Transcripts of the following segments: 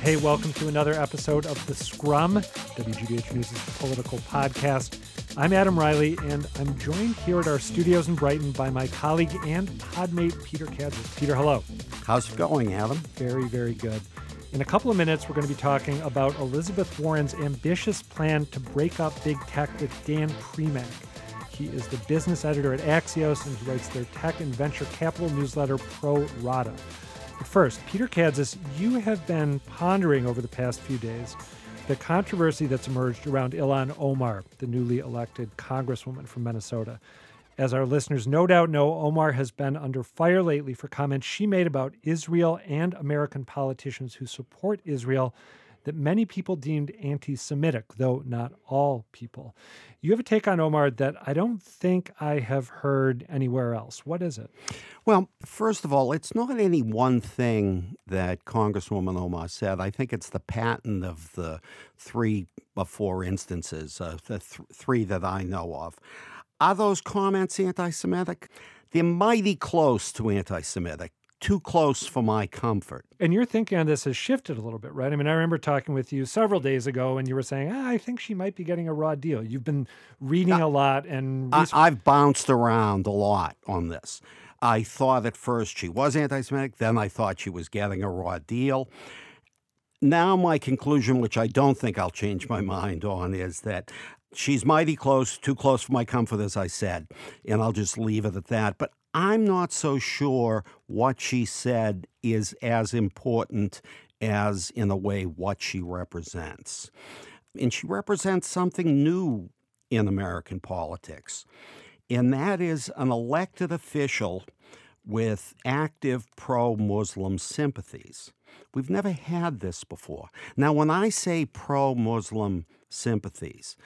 Hey, welcome to another episode of The Scrum, WGBH News' political podcast. I'm Adam Reilly, and I'm joined here at our studios in Brighton by my colleague and podmate, Peter Kadzis. Peter, hello. How's it going, Adam? Very, very good. In a couple of minutes, we're going to be talking about Elizabeth Warren's ambitious plan to break up big tech with Dan Primack. He is the business editor at Axios, and he writes their tech and venture capital newsletter, Pro Rata. But first, Peter Kadzis, you have been pondering over the past few days the controversy that's emerged around Ilhan Omar, the newly elected congresswoman from Minnesota. As our listeners no doubt know, Omar has been under fire lately for comments she made about Israel and American politicians who support Israel that many people deemed anti Semitic, though not all people. You have a take on Omar that I don't think I have heard anywhere else. What is it? Well, first of all, it's not any one thing that Congresswoman Omar said. I think it's the pattern of the three or four instances, uh, the th- three that I know of. Are those comments anti Semitic? They're mighty close to anti Semitic too close for my comfort. And your thinking on this has shifted a little bit, right? I mean, I remember talking with you several days ago, and you were saying, ah, "I think she might be getting a raw deal." You've been reading a lot, and I, I've bounced around a lot on this. I thought at first she was anti-Semitic, then I thought she was getting a raw deal. Now my conclusion, which I don't think I'll change my mind on, is that she's mighty close, too close for my comfort, as I said, and I'll just leave it at that. But I'm not so sure what she said is as important as, in a way, what she represents. And she represents something new in American politics, and that is an elected official with active pro Muslim sympathies. We've never had this before. Now, when I say pro Muslim sympathies,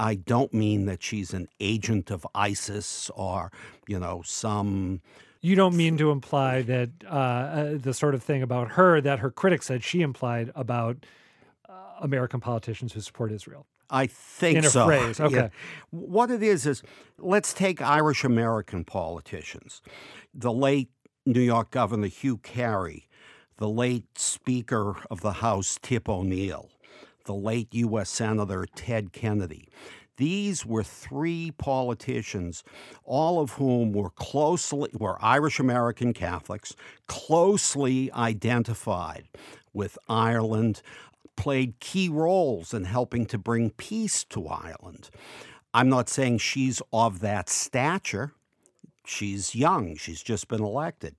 I don't mean that she's an agent of ISIS or, you know, some. You don't mean to imply that uh, uh, the sort of thing about her that her critics said she implied about uh, American politicians who support Israel. I think in a so. phrase. Okay. Yeah. What it is is let's take Irish American politicians. The late New York Governor Hugh Carey, the late Speaker of the House Tip O'Neill, the late U.S. Senator Ted Kennedy. These were three politicians, all of whom were closely were Irish American Catholics, closely identified with Ireland, played key roles in helping to bring peace to Ireland. I'm not saying she's of that stature. She's young. She's just been elected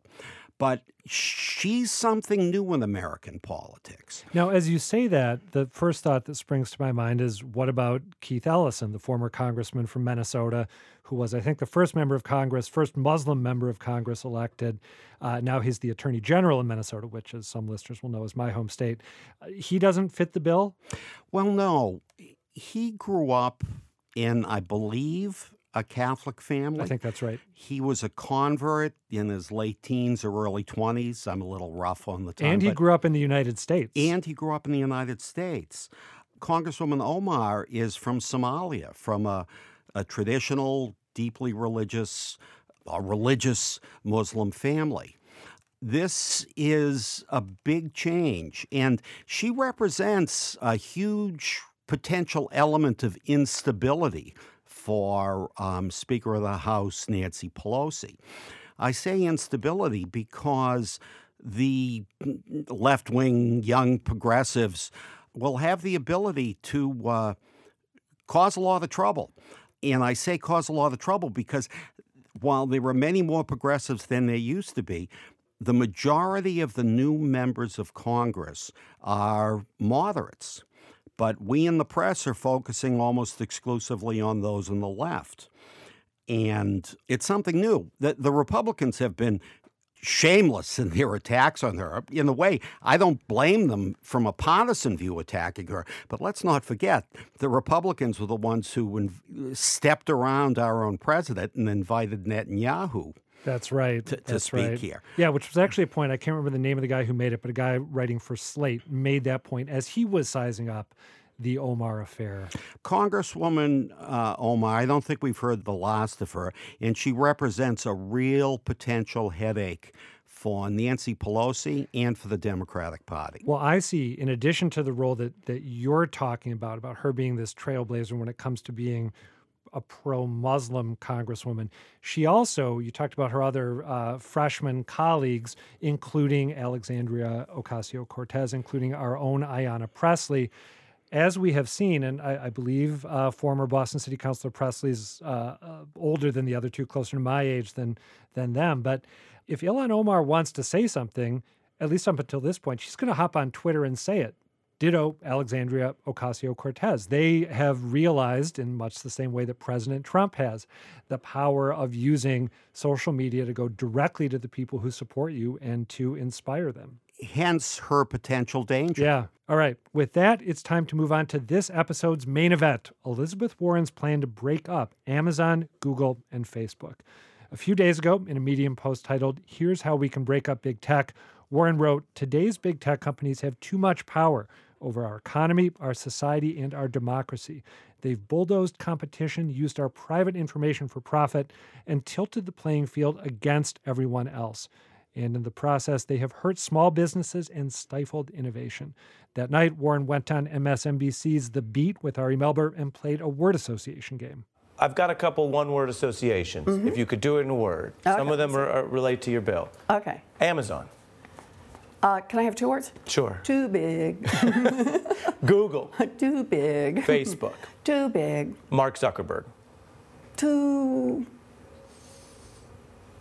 but she's something new in American politics. Now, as you say that, the first thought that springs to my mind is what about Keith Ellison, the former congressman from Minnesota, who was, I think, the first member of Congress, first Muslim member of Congress elected. Uh, now he's the attorney general in Minnesota, which, as some listeners will know, is my home state. Uh, he doesn't fit the bill? Well, no. He grew up in, I believe, a Catholic family. I think that's right. He was a convert in his late teens or early 20s. I'm a little rough on the time. And he grew up in the United States. And he grew up in the United States. Congresswoman Omar is from Somalia, from a, a traditional, deeply religious, a religious Muslim family. This is a big change, and she represents a huge potential element of instability for um, Speaker of the House Nancy Pelosi. I say instability because the left wing young progressives will have the ability to uh, cause a lot of trouble. And I say cause a lot of trouble because while there are many more progressives than there used to be, the majority of the new members of Congress are moderates. But we in the press are focusing almost exclusively on those on the left. And it's something new. The, the Republicans have been shameless in their attacks on her. In a way, I don't blame them from a partisan view attacking her. But let's not forget, the Republicans were the ones who stepped around our own president and invited Netanyahu. That's right. To, to That's speak right. here. Yeah, which was actually a point. I can't remember the name of the guy who made it, but a guy writing for Slate made that point as he was sizing up the Omar affair. Congresswoman uh, Omar, I don't think we've heard the last of her, and she represents a real potential headache for Nancy Pelosi and for the Democratic Party. Well, I see, in addition to the role that, that you're talking about, about her being this trailblazer when it comes to being a pro Muslim congresswoman. She also, you talked about her other uh, freshman colleagues, including Alexandria Ocasio Cortez, including our own Ayanna Pressley. As we have seen, and I, I believe uh, former Boston City Councilor Pressley's uh, uh, older than the other two, closer to my age than than them. But if Ilhan Omar wants to say something, at least up until this point, she's going to hop on Twitter and say it. Ditto Alexandria Ocasio Cortez. They have realized, in much the same way that President Trump has, the power of using social media to go directly to the people who support you and to inspire them. Hence her potential danger. Yeah. All right. With that, it's time to move on to this episode's main event Elizabeth Warren's plan to break up Amazon, Google, and Facebook. A few days ago, in a Medium post titled, Here's How We Can Break Up Big Tech, Warren wrote, Today's big tech companies have too much power over our economy, our society, and our democracy. They've bulldozed competition, used our private information for profit, and tilted the playing field against everyone else. And in the process, they have hurt small businesses and stifled innovation. That night, Warren went on MSNBC's The Beat with Ari Melber and played a word association game. I've got a couple one word associations. Mm-hmm. If you could do it in a word, okay. some of them are, are relate to your bill. Okay. Amazon. Uh, can I have two words? Sure. Too big. Google. Too big. Facebook. Too big. Mark Zuckerberg. Too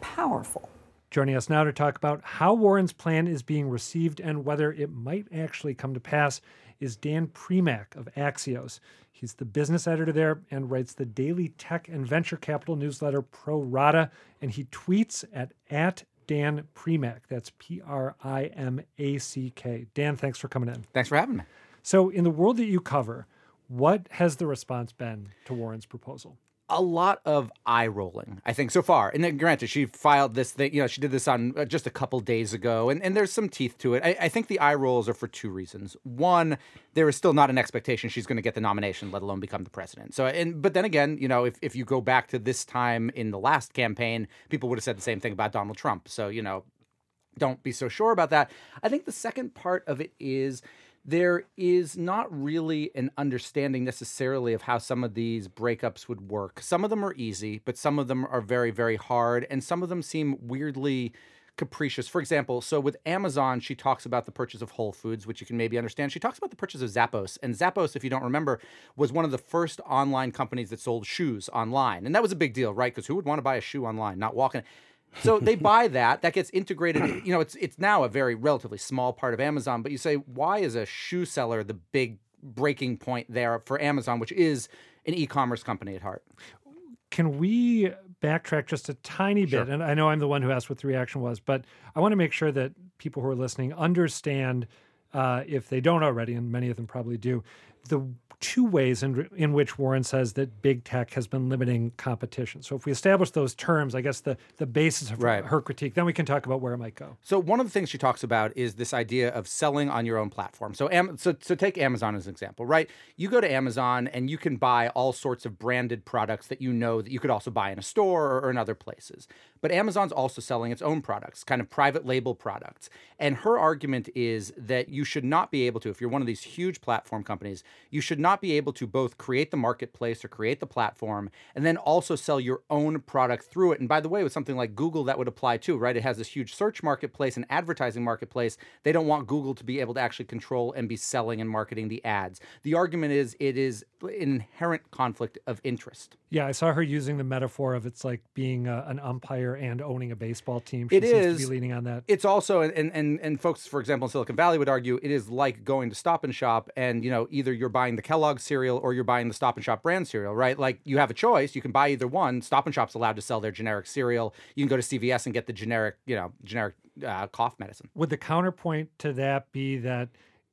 powerful. Joining us now to talk about how Warren's plan is being received and whether it might actually come to pass is Dan Primack of Axios. He's the business editor there and writes the daily tech and venture capital newsletter Pro Rata, and he tweets at, at Dan Primack. That's P R I M A C K. Dan, thanks for coming in. Thanks for having me. So, in the world that you cover, what has the response been to Warren's proposal? A lot of eye rolling, I think, so far. And then, granted, she filed this thing, you know, she did this on uh, just a couple days ago, and, and there's some teeth to it. I, I think the eye rolls are for two reasons. One, there is still not an expectation she's going to get the nomination, let alone become the president. So, and but then again, you know, if, if you go back to this time in the last campaign, people would have said the same thing about Donald Trump. So, you know, don't be so sure about that. I think the second part of it is there is not really an understanding necessarily of how some of these breakups would work. Some of them are easy, but some of them are very, very hard, and some of them seem weirdly capricious. For example, so with Amazon, she talks about the purchase of Whole Foods, which you can maybe understand. She talks about the purchase of Zappos. And Zappos, if you don't remember, was one of the first online companies that sold shoes online. And that was a big deal, right? Because who would want to buy a shoe online, not walking? So they buy that. That gets integrated. You know, it's it's now a very relatively small part of Amazon. But you say, why is a shoe seller the big breaking point there for Amazon, which is an e-commerce company at heart? Can we backtrack just a tiny bit? Sure. And I know I'm the one who asked what the reaction was, but I want to make sure that people who are listening understand, uh, if they don't already, and many of them probably do, the two ways in, in which Warren says that big tech has been limiting competition. So if we establish those terms, I guess the, the basis of right. her critique, then we can talk about where it might go. So one of the things she talks about is this idea of selling on your own platform. So, Am- so, so take Amazon as an example, right? You go to Amazon and you can buy all sorts of branded products that you know that you could also buy in a store or, or in other places. But Amazon's also selling its own products, kind of private label products. And her argument is that you should not be able to, if you're one of these huge platform companies, you should not be able to both create the marketplace or create the platform and then also sell your own product through it. And by the way, with something like Google, that would apply too, right? It has this huge search marketplace and advertising marketplace. They don't want Google to be able to actually control and be selling and marketing the ads. The argument is it is an inherent conflict of interest. Yeah, I saw her using the metaphor of it's like being a, an umpire and owning a baseball team. She it is to be leaning on that. It's also and, and and folks, for example, in Silicon Valley would argue it is like going to Stop and Shop, and you know either you're buying the Kellogg cereal or you're buying the Stop and Shop brand cereal, right? Like you have a choice. You can buy either one. Stop and Shop's allowed to sell their generic cereal. You can go to CVS and get the generic, you know, generic uh, cough medicine. Would the counterpoint to that be that?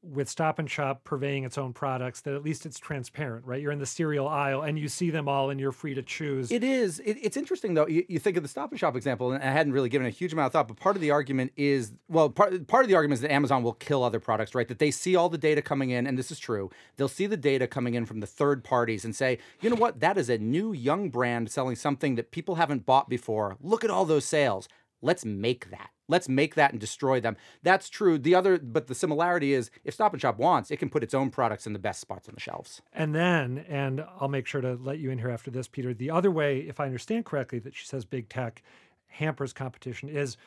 With Stop and Shop purveying its own products, that at least it's transparent, right? You're in the cereal aisle and you see them all and you're free to choose. It is. It, it's interesting, though. You, you, think of the Stop and Shop example, and I hadn't really given a huge amount of thought, but part of the argument is well, part, part of the argument is that Amazon will kill other products, right? That they see all the data coming in, and this is true. They'll see the data coming in from the third parties and say, you know what? That is a new young brand selling something that people haven't bought before. Look at all those sales let's make that. Let's make that and destroy them. That's true. The other, but the similarity is if Stop and Shop wants, it can put its own products in the best spots on the shelves. And then, and I'll make sure to let you in here after this, Peter. The other way, if I understand correctly, that she says big tech hampers competition is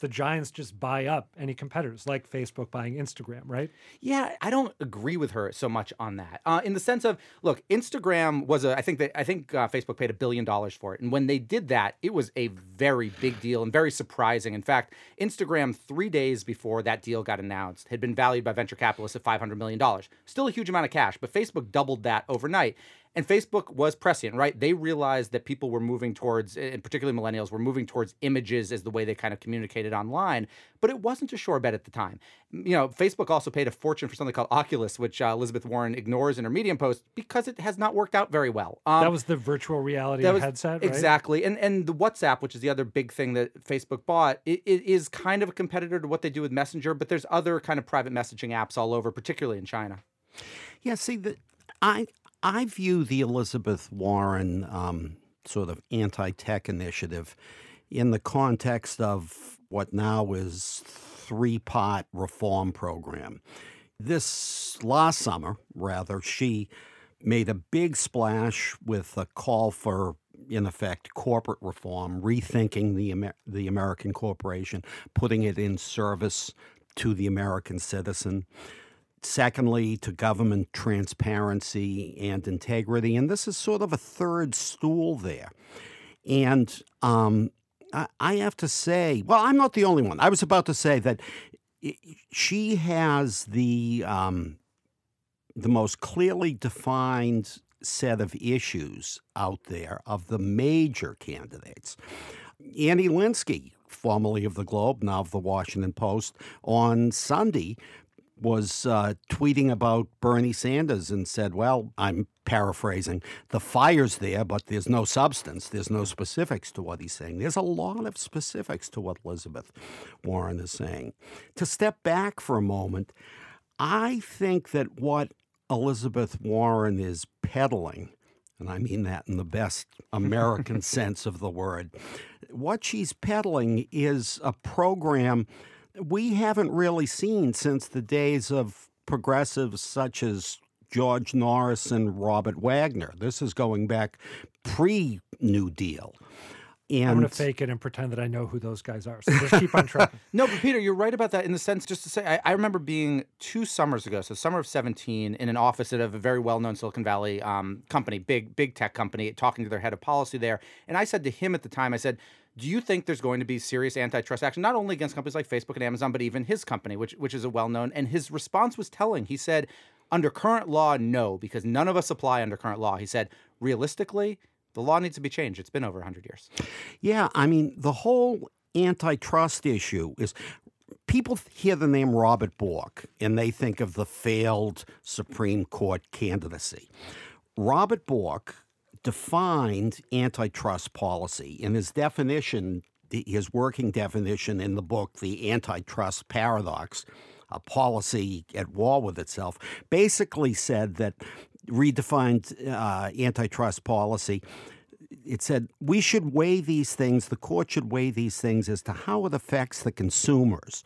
the giants just buy up any competitors, like Facebook buying Instagram, right? Yeah, I don't agree with her so much on that. Uh, in the sense of, look, Instagram was a, I think that I think uh, Facebook paid a billion dollars for it, and when they did that, it was a very big deal and very surprising. In fact, Instagram three days before that deal got announced had been valued by venture capitalists at five hundred million dollars. Still a huge amount of cash, but Facebook doubled that overnight. And Facebook was prescient, right? They realized that people were moving towards, and particularly millennials, were moving towards images as the way they kind of communicated online. But it wasn't a sure bet at the time. You know, Facebook also paid a fortune for something called Oculus, which uh, Elizabeth Warren ignores in her Medium post because it has not worked out very well. Um, that was the virtual reality was, headset, right? Exactly. And and the WhatsApp, which is the other big thing that Facebook bought, it, it is kind of a competitor to what they do with Messenger. But there's other kind of private messaging apps all over, particularly in China. Yeah, see, the, I I view the Elizabeth Warren um, sort of anti tech initiative in the context of what now is three part reform program. This last summer, rather, she made a big splash with a call for, in effect, corporate reform, rethinking the Amer- the American corporation, putting it in service to the American citizen. Secondly, to government transparency and integrity. And this is sort of a third stool there. And um, I, I have to say, well, I'm not the only one. I was about to say that she has the um, the most clearly defined set of issues out there of the major candidates. Annie Linskey, formerly of the Globe, now of the Washington Post, on Sunday was uh, tweeting about Bernie Sanders and said, Well, I'm paraphrasing, the fire's there, but there's no substance. There's no specifics to what he's saying. There's a lot of specifics to what Elizabeth Warren is saying. To step back for a moment, I think that what Elizabeth Warren is peddling, and I mean that in the best American sense of the word, what she's peddling is a program we haven't really seen since the days of progressives such as George Norris and Robert Wagner. This is going back pre New Deal. And I'm going to fake it and pretend that I know who those guys are. So just keep on trucking. no, but Peter, you're right about that in the sense, just to say, I, I, remember being two summers ago, so summer of 17, in an office at a very well known Silicon Valley um, company, big, big tech company, talking to their head of policy there. And I said to him at the time, I said, do you think there's going to be serious antitrust action, not only against companies like Facebook and Amazon, but even his company, which which is a well known? And his response was telling. He said, under current law, no, because none of us apply under current law. He said, realistically, the law needs to be changed. It's been over 100 years. Yeah, I mean, the whole antitrust issue is people hear the name Robert Bork and they think of the failed Supreme Court candidacy. Robert Bork defined antitrust policy in his definition, his working definition in the book, The Antitrust Paradox, a policy at war with itself, basically said that redefined uh, antitrust policy. It said we should weigh these things, the court should weigh these things as to how it affects the consumers,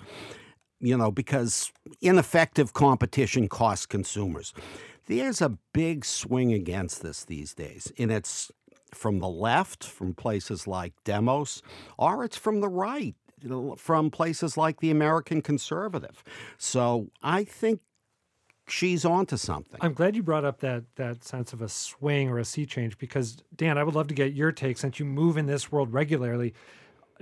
you know, because ineffective competition costs consumers. There's a big swing against this these days, and it's from the left, from places like Demos, or it's from the right, from places like the American Conservative. So I think she's onto something. I'm glad you brought up that that sense of a swing or a sea change because Dan, I would love to get your take since you move in this world regularly.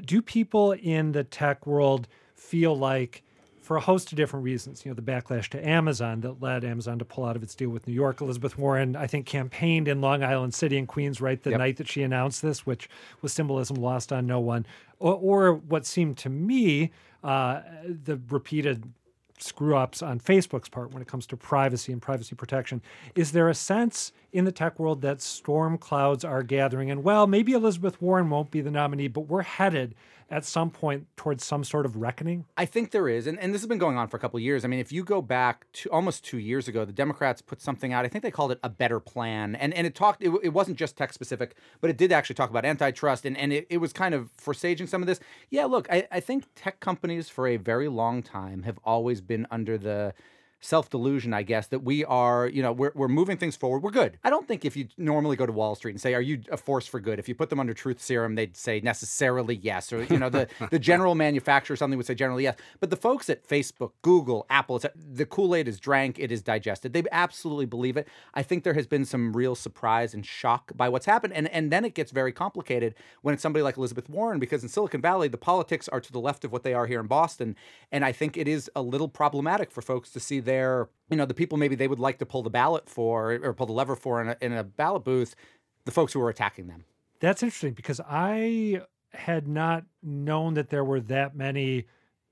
Do people in the tech world feel like for a host of different reasons. You know, the backlash to Amazon that led Amazon to pull out of its deal with New York. Elizabeth Warren, I think, campaigned in Long Island City and Queens right the yep. night that she announced this, which was symbolism lost on no one. Or, or what seemed to me, uh, the repeated screw ups on Facebook's part when it comes to privacy and privacy protection. Is there a sense in the tech world that storm clouds are gathering? And well, maybe Elizabeth Warren won't be the nominee, but we're headed at some point towards some sort of reckoning? I think there is, and, and this has been going on for a couple of years. I mean, if you go back to almost two years ago, the Democrats put something out. I think they called it a better plan, and and it talked. It, it wasn't just tech specific, but it did actually talk about antitrust, and and it, it was kind of forsaging some of this. Yeah, look, I, I think tech companies for a very long time have always been under the self delusion, I guess, that we are, you know, we're, we're moving things forward. We're good. I don't think if you normally go to Wall Street and say, are you a force for good? If you put them under truth serum, they'd say necessarily yes. Or, you know, the, the general manufacturer something would say generally yes. But the folks at Facebook, Google, Apple, the Kool Aid is drank, it is digested. They absolutely believe it. I think there has been some real surprise and shock by what's happened. And, and then it gets very complicated when it's somebody like Elizabeth Warren, because in Silicon Valley, the politics are to the left of what they are here in Boston. And I think it is a little problematic for folks to see their, you know, the people maybe they would like to pull the ballot for or pull the lever for in a, in a ballot booth, the folks who are attacking them. That's interesting because I had not known that there were that many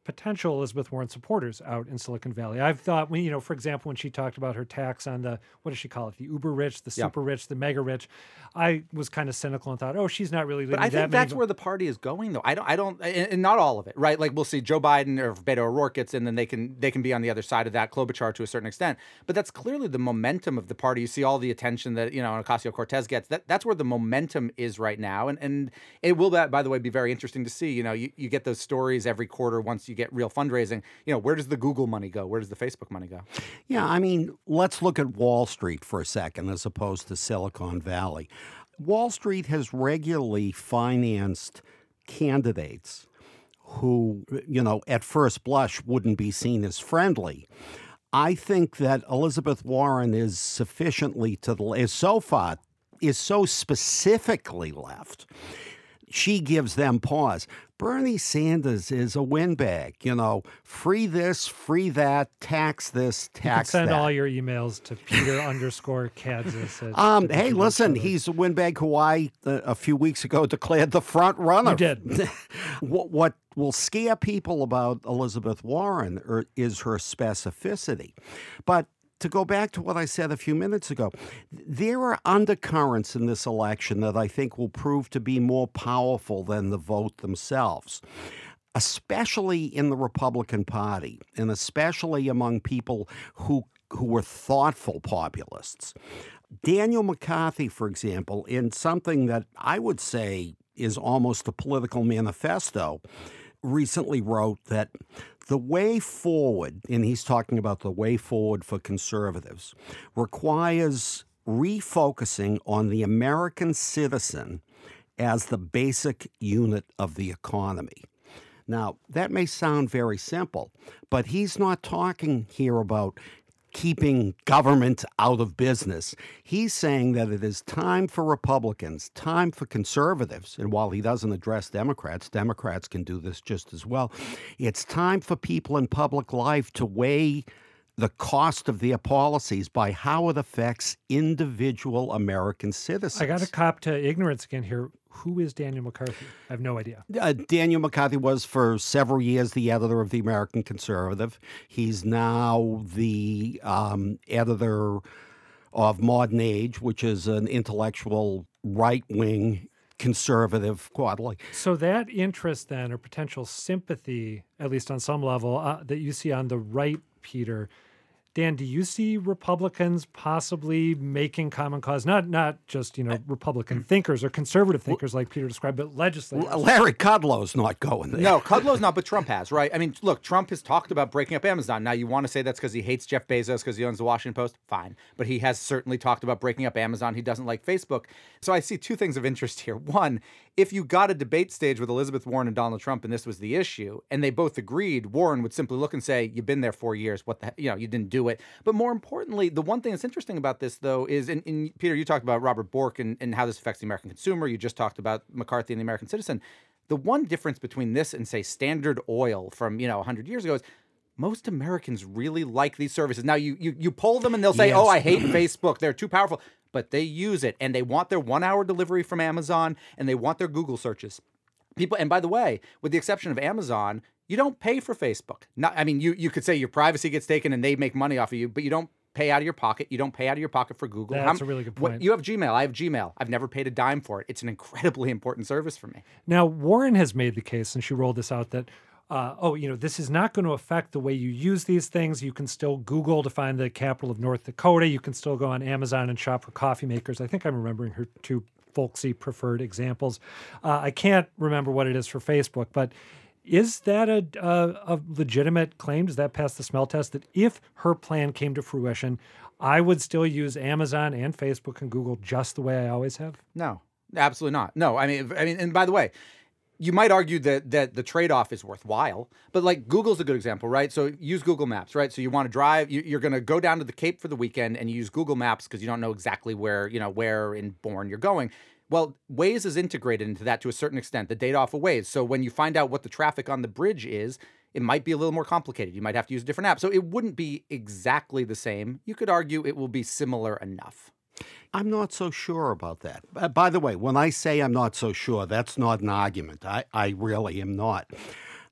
potential Elizabeth Warren supporters out in Silicon Valley. I've thought when you know, for example, when she talked about her tax on the what does she call it, the uber rich, the super yeah. rich, the mega rich, I was kind of cynical and thought, oh, she's not really. But I think that's where the party is going, though. I don't, I don't, and not all of it, right? Like we'll see Joe Biden or Beto O'Rourke gets in, then they can they can be on the other side of that. Klobuchar to a certain extent, but that's clearly the momentum of the party. You see all the attention that you know Ocasio Cortez gets. That that's where the momentum is right now, and and it will, that, by the way, be very interesting to see. You know, you, you get those stories every quarter once you get real fundraising you know, where does the Google money go? Where does the Facebook money go? Yeah, I mean, let's look at Wall Street for a second as opposed to Silicon Valley. Wall Street has regularly financed candidates who, you know, at first blush wouldn't be seen as friendly. I think that Elizabeth Warren is sufficiently to the is so far is so specifically left. She gives them pause. Bernie Sanders is a windbag. You know, free this, free that, tax this, tax you send that. all your emails to Peter underscore Kadzis. Um, hey, listen, he's a windbag who I uh, a few weeks ago declared the front runner. You did. what, what will scare people about Elizabeth Warren er, is her specificity, but to go back to what I said a few minutes ago, there are undercurrents in this election that I think will prove to be more powerful than the vote themselves, especially in the Republican Party and especially among people who who were thoughtful populists. Daniel McCarthy, for example, in something that I would say is almost a political manifesto, recently wrote that the way forward, and he's talking about the way forward for conservatives, requires refocusing on the American citizen as the basic unit of the economy. Now, that may sound very simple, but he's not talking here about keeping government out of business. He's saying that it is time for Republicans, time for conservatives, and while he doesn't address Democrats, Democrats can do this just as well. It's time for people in public life to weigh the cost of their policies by how it affects individual American citizens. I got to cop to ignorance again here. Who is Daniel McCarthy? I have no idea. Uh, Daniel McCarthy was for several years the editor of the American Conservative. He's now the um, editor of Modern Age, which is an intellectual right wing conservative quarterly. So that interest then, or potential sympathy, at least on some level, uh, that you see on the right, Peter, Dan, do you see Republicans possibly making common cause? Not not just you know Republican hmm. thinkers or conservative thinkers like Peter described, but legislators. Larry Kudlow's not going there. No, Kudlow's not, but Trump has, right? I mean, look, Trump has talked about breaking up Amazon. Now, you want to say that's because he hates Jeff Bezos because he owns the Washington Post? Fine, but he has certainly talked about breaking up Amazon. He doesn't like Facebook. So I see two things of interest here. One, if you got a debate stage with Elizabeth Warren and Donald Trump, and this was the issue, and they both agreed, Warren would simply look and say, "You've been there four years. What the you know you didn't do it." But more importantly, the one thing that's interesting about this though is, and, and Peter, you talked about Robert Bork and, and how this affects the American consumer. You just talked about McCarthy and the American citizen. The one difference between this and say Standard Oil from you know 100 years ago is most Americans really like these services. Now you you you poll them and they'll say, yes. "Oh, I hate Facebook. They're too powerful." But they use it and they want their one hour delivery from Amazon and they want their Google searches. People, and by the way, with the exception of Amazon, You don't pay for Facebook. Not, I mean, you you could say your privacy gets taken and they make money off of you, but you don't pay out of your pocket. You don't pay out of your pocket for Google. That's a really good what- point. you have Gmail. I have Gmail. I've never paid a dime for it. It's an incredibly important service for me. Now, Warren has made the case, and she rolled this out that, uh, oh, you know, this is not going to affect the way you use these things. You can still Google to find the capital of North Dakota. You can still go on Amazon and shop for coffee makers. I think I'm remembering her two folksy preferred examples. Uh, I can't remember what it is for Facebook, but is that a, a, a legitimate claim? Does that pass the smell test that if her plan came to fruition, I would still use Amazon and Facebook and Google just the way I always have? No, absolutely not. No, I mean, I mean, and by the way, you might argue that that the trade-off is worthwhile, but like Google's a good example, right? So use Google Maps, right? So you want to drive, you, you're going to go down to the Cape for the weekend, and you use Google Maps because you don't know exactly where you know where in Bourne you're going. Well, Waze is integrated into that to a certain extent, the data off of Waze. So when you find out what the traffic on the bridge is, it might be a little more complicated. You might have to use a different app. So it wouldn't be exactly the same. You could argue it will be similar enough. I'm not so sure about that. Uh, by the way, when I say I'm not so sure, that's not an argument. I, I really am not.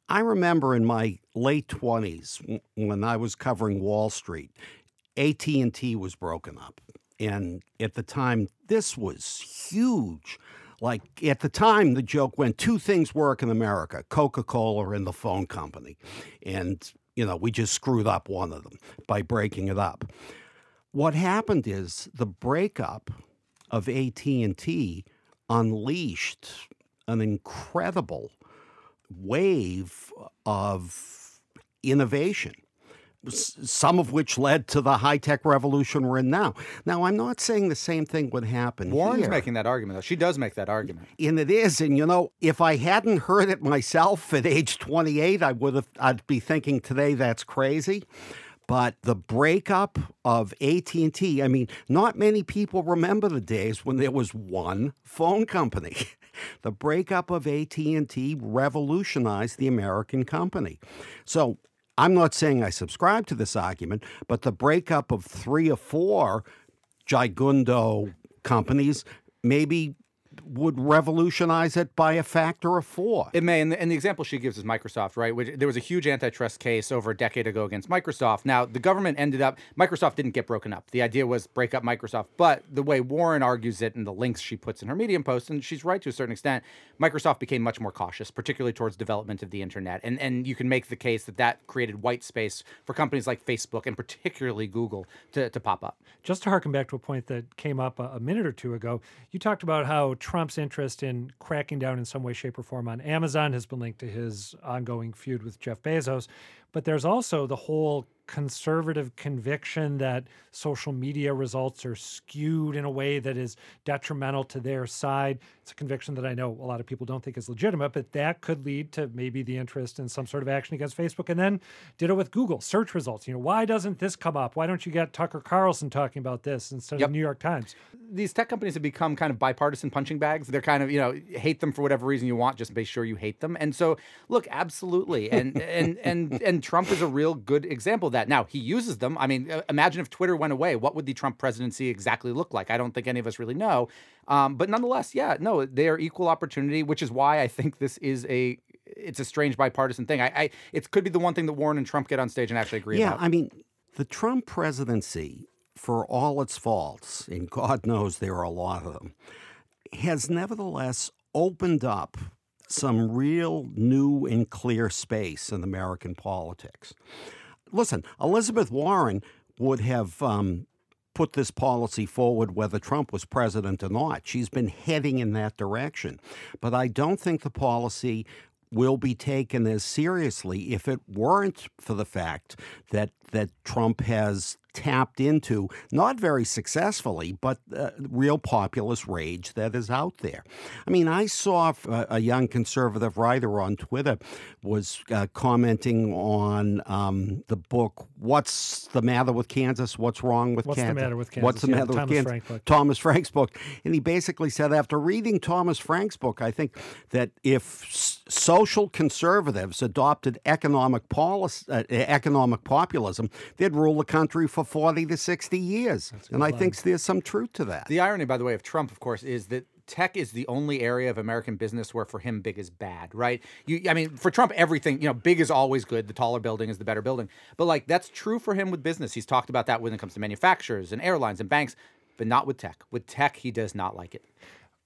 I remember in my late 20s when I was covering Wall Street, AT&T was broken up. And at the time this was huge. Like at the time the joke went two things work in America, Coca-Cola and the phone company. And you know, we just screwed up one of them by breaking it up what happened is the breakup of AT&T unleashed an incredible wave of innovation some of which led to the high-tech revolution we're in now. Now, I'm not saying the same thing would happen Warren's here. making that argument, though. She does make that argument. and it is and you know if i hadn't heard it myself at age 28 i would have i'd be thinking today that's crazy but the breakup of AT&T I mean not many people remember the days when there was one phone company. The breakup of AT&T revolutionized the American company. So I'm not saying I subscribe to this argument but the breakup of 3 or 4 gigundo companies maybe would revolutionize it by a factor of four. It may, and the, and the example she gives is Microsoft, right? Which there was a huge antitrust case over a decade ago against Microsoft. Now the government ended up Microsoft didn't get broken up. The idea was break up Microsoft, but the way Warren argues it and the links she puts in her Medium post, and she's right to a certain extent, Microsoft became much more cautious, particularly towards development of the internet, and and you can make the case that that created white space for companies like Facebook and particularly Google to, to pop up. Just to harken back to a point that came up a, a minute or two ago, you talked about how Trump's interest in cracking down in some way, shape, or form on Amazon has been linked to his ongoing feud with Jeff Bezos. But there's also the whole conservative conviction that social media results are skewed in a way that is detrimental to their side. It's a conviction that I know a lot of people don't think is legitimate, but that could lead to maybe the interest in some sort of action against Facebook. And then did it with Google search results. You know, why doesn't this come up? Why don't you get Tucker Carlson talking about this instead Yep. of the New York Times? these tech companies have become kind of bipartisan punching bags. They're kind of, you know, hate them for whatever reason you want, just make sure you hate them. And so, look, absolutely. And and and and Trump is a real good example that. Now, he uses them. I mean, uh, imagine if Twitter went away, what would the Trump presidency exactly look like? I don't think any of us really know. Um, but nonetheless, yeah, no, they are equal opportunity, which is why I think this is a it's a strange bipartisan thing. I, I it could be the one thing that Warren and Trump get on stage and actually agree Yeah, about. I mean, the Trump presidency, for all its faults, and God knows there are a lot of them, has nevertheless opened up some real new and clear space in American politics. Listen, Elizabeth Warren would have um, put this policy forward whether Trump was president or not. She's been heading in that direction. But I don't think the policy will be taken as seriously if it weren't for the fact that that Trump has tapped into not very successfully but uh, real populist rage that is out there. I mean, I saw a, a young conservative writer on Twitter was uh, commenting on um, the book "What's the Matter with Kansas? What's Wrong with What's the Kansas? Matter with Kansas? What's the Yeah, matter the with Thomas Kansas?" Frank book. Thomas Frank's book, and he basically said after reading Thomas Frank's book, I think that if s- social conservatives adopted economic policy, uh, economic populism, they'd rule the country for forty to sixty years, and I think there's some truth to that. The irony, by the way, of Trump, of course, is that tech is the only area of American business where for him big is bad, right? You, I mean, for Trump, everything you know, big is always good. The taller building is the better building, but like that's true for him with business. He's talked about that when it comes to manufacturers and airlines and banks, but not with tech. With tech, he does not like it.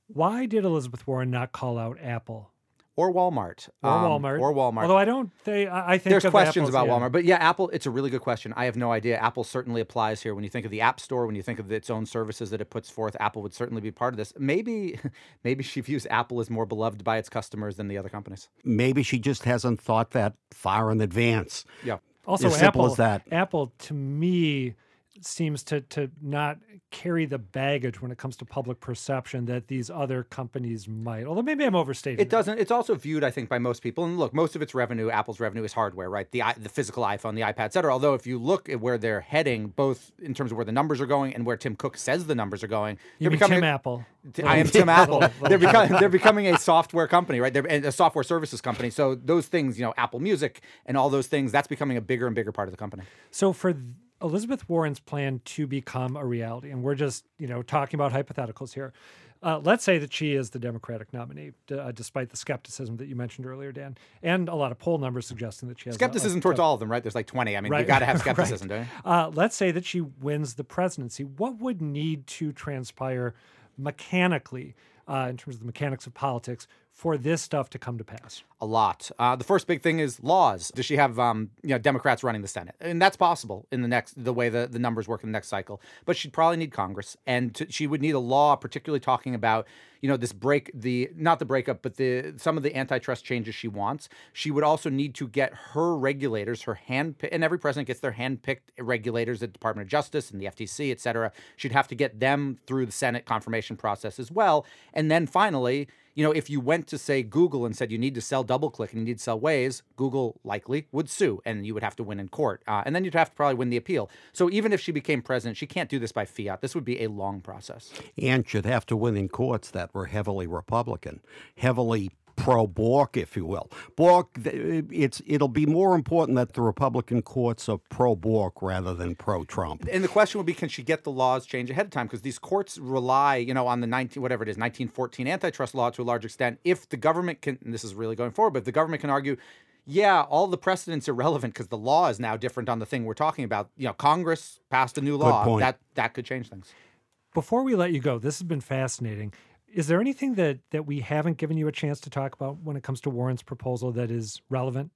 Why did Elizabeth Warren not call out Apple or Walmart or um, Walmart or Walmart. Although I don't, they I I think There's of questions Apple's- about yeah. Walmart, but yeah, Apple. It's a really good question. I have no idea. Apple certainly applies here. When you think of the App Store, when you think of its own services that it puts forth, Apple would certainly be part of this. Maybe, maybe she views Apple as more beloved by its customers than the other companies. Maybe she just hasn't thought that far in advance. Yeah. Also, As simple Apple, as that. Apple to me seems to to not carry the baggage when it comes to public perception that these other companies might. Although maybe I'm overstating. It doesn't. It's also viewed, I think, by most people. And look, most of its revenue, Apple's revenue, is hardware, right? The the physical iPhone, the iPad, et cetera. Although, if you look at where they're heading, both in terms of where the numbers are going and where Tim Cook says the numbers are going, You they're becoming. Tim Apple? I am Tim Apple. They're becoming they're becoming a software company, right? They're a software services company. So those things, you know, Apple Music and all those things, that's becoming a bigger and bigger part of the company. So for th- Elizabeth Warren's plan to become a reality, and we're just you know talking about hypotheticals here. Uh, let's say that she is the Democratic nominee, d- uh, despite the skepticism that you mentioned earlier, Dan, and a lot of poll numbers suggesting that she has a- a- Skepticism towards all of them, right? There's like 20. I mean, you Right. got to have Right. skepticism, don't you? Uh, let's say that she wins the presidency. What would need to transpire mechanically, uh, in terms of the mechanics of politics, for this stuff to come to pass? A lot. Uh, the first big thing is laws. Does she have um, you know Democrats running the Senate? And that's possible in the next the way the, the numbers work in the next cycle. But she'd probably need Congress, and to, she would need a law, particularly talking about you know this break the not the breakup, but the some of the antitrust changes she wants. She would also need to get her regulators, her hand and every president gets their hand-picked regulators at Department of Justice and the FTC, et cetera. She'd have to get them through the Senate confirmation process as well, and then finally you know, if you went to say Google and said you need to sell DoubleClick and you need to sell Waze, Google likely would sue, and you would have to win in court, uh, and then you'd have to probably win the appeal. So even if she became president, she can't do this by fiat. This would be a long process. And should have to win in courts that were heavily Republican, heavily pro Bork, if you will. Bork, uh, it's it'll be more important that the Republican courts are pro Bork rather than pro Trump. And the question would be, can she get the laws changed ahead of time? Because these courts rely, you know, on the 19 whatever it is, 1914 antitrust law to a large extent. If the government can, and this is really going forward, but if the government can argue. Yeah, all the precedents are relevant because the law is now different on the thing we're talking about. You know, Congress passed a new law point. that that could change things. Before we let you go, this has been fascinating. Is there anything that that we haven't given you a chance to talk about when it comes to Warren's proposal that is relevant?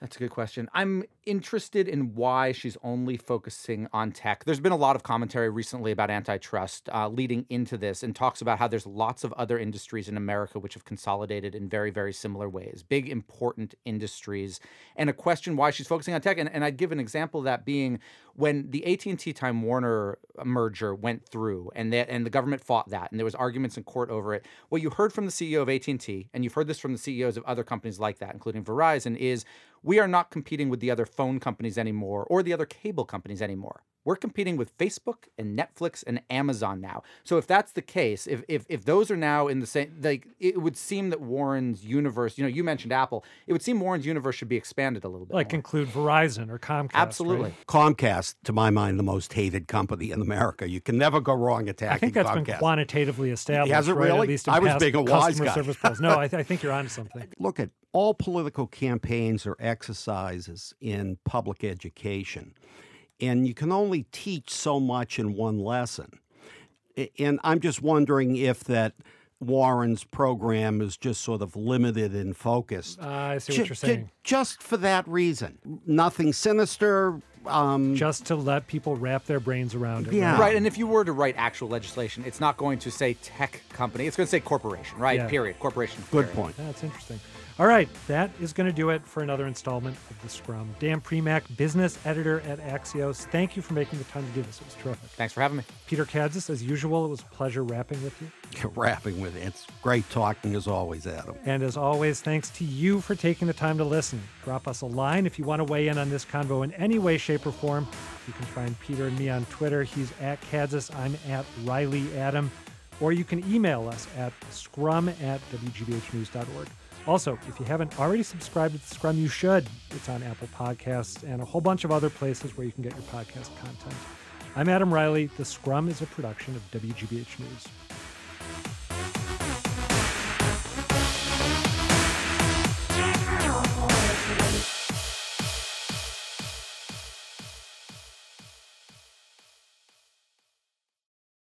That's a good question. I'm interested in why she's only focusing on tech. There's been a lot of commentary recently about antitrust uh, leading into this and talks about how there's lots of other industries in America which have consolidated in very, very similar ways, big, important industries. And a question why she's focusing on tech. And, and I'd give an example of that being when the AT&T Time Warner merger went through and that and the government fought that and there was arguments in court over it. What you heard from the CEO of AT&T and you've heard this from the CEOs of other companies like that, including Verizon, is we are not competing with the other phone companies anymore or the other cable companies anymore. We're competing with Facebook and Netflix and Amazon now. So if that's the case, if if, if those are now in the same, like it would seem that Warren's universe, you know, you mentioned Apple, it would seem Warren's universe should be expanded a little bit. Like more. include Verizon or Comcast? right? absolutely. Comcast, to my mind, the most hated company in America. You can never go wrong attacking I think that's Comcast. been quantitatively established. Has it right? At least in I was past being a wise customer guy. service polls. No, I, th- I think you're onto something. Look at all political campaigns are exercises in public education, and you can only teach so much in one lesson. And I'm just wondering if that Warren's program is just sort of limited and focused. Uh, I see what you're ju- saying. just for that reason, nothing sinister. Um, Just to let people wrap their brains around it. Yeah. Right, and if you were to write actual legislation, it's not going to say tech company. It's going to say corporation, right? Yeah. Period. Corporation. good period. point. That's interesting. All right, that is going to do it for another installment of the Scrum. Dan Primack, business editor at Axios. Thank you for making the time to do this. It was terrific. Thanks for having me. Peter Kadzis, as usual, it was a pleasure rapping with you. Wrapping with it. It's great talking as always, Adam. And as always, thanks to you for taking the time to listen. Drop us a line if you want to weigh in on this convo in any way, shape, or form. You can find Peter and me on Twitter. He's at Kadzis. I'm at Reilly Adam. Or you can email us at scrum at wgbhnews.org. Also, if you haven't already subscribed to the Scrum, you should. It's on Apple Podcasts and a whole bunch of other places where you can get your podcast content. I'm Adam Reilly. The Scrum is a production of WGBH News.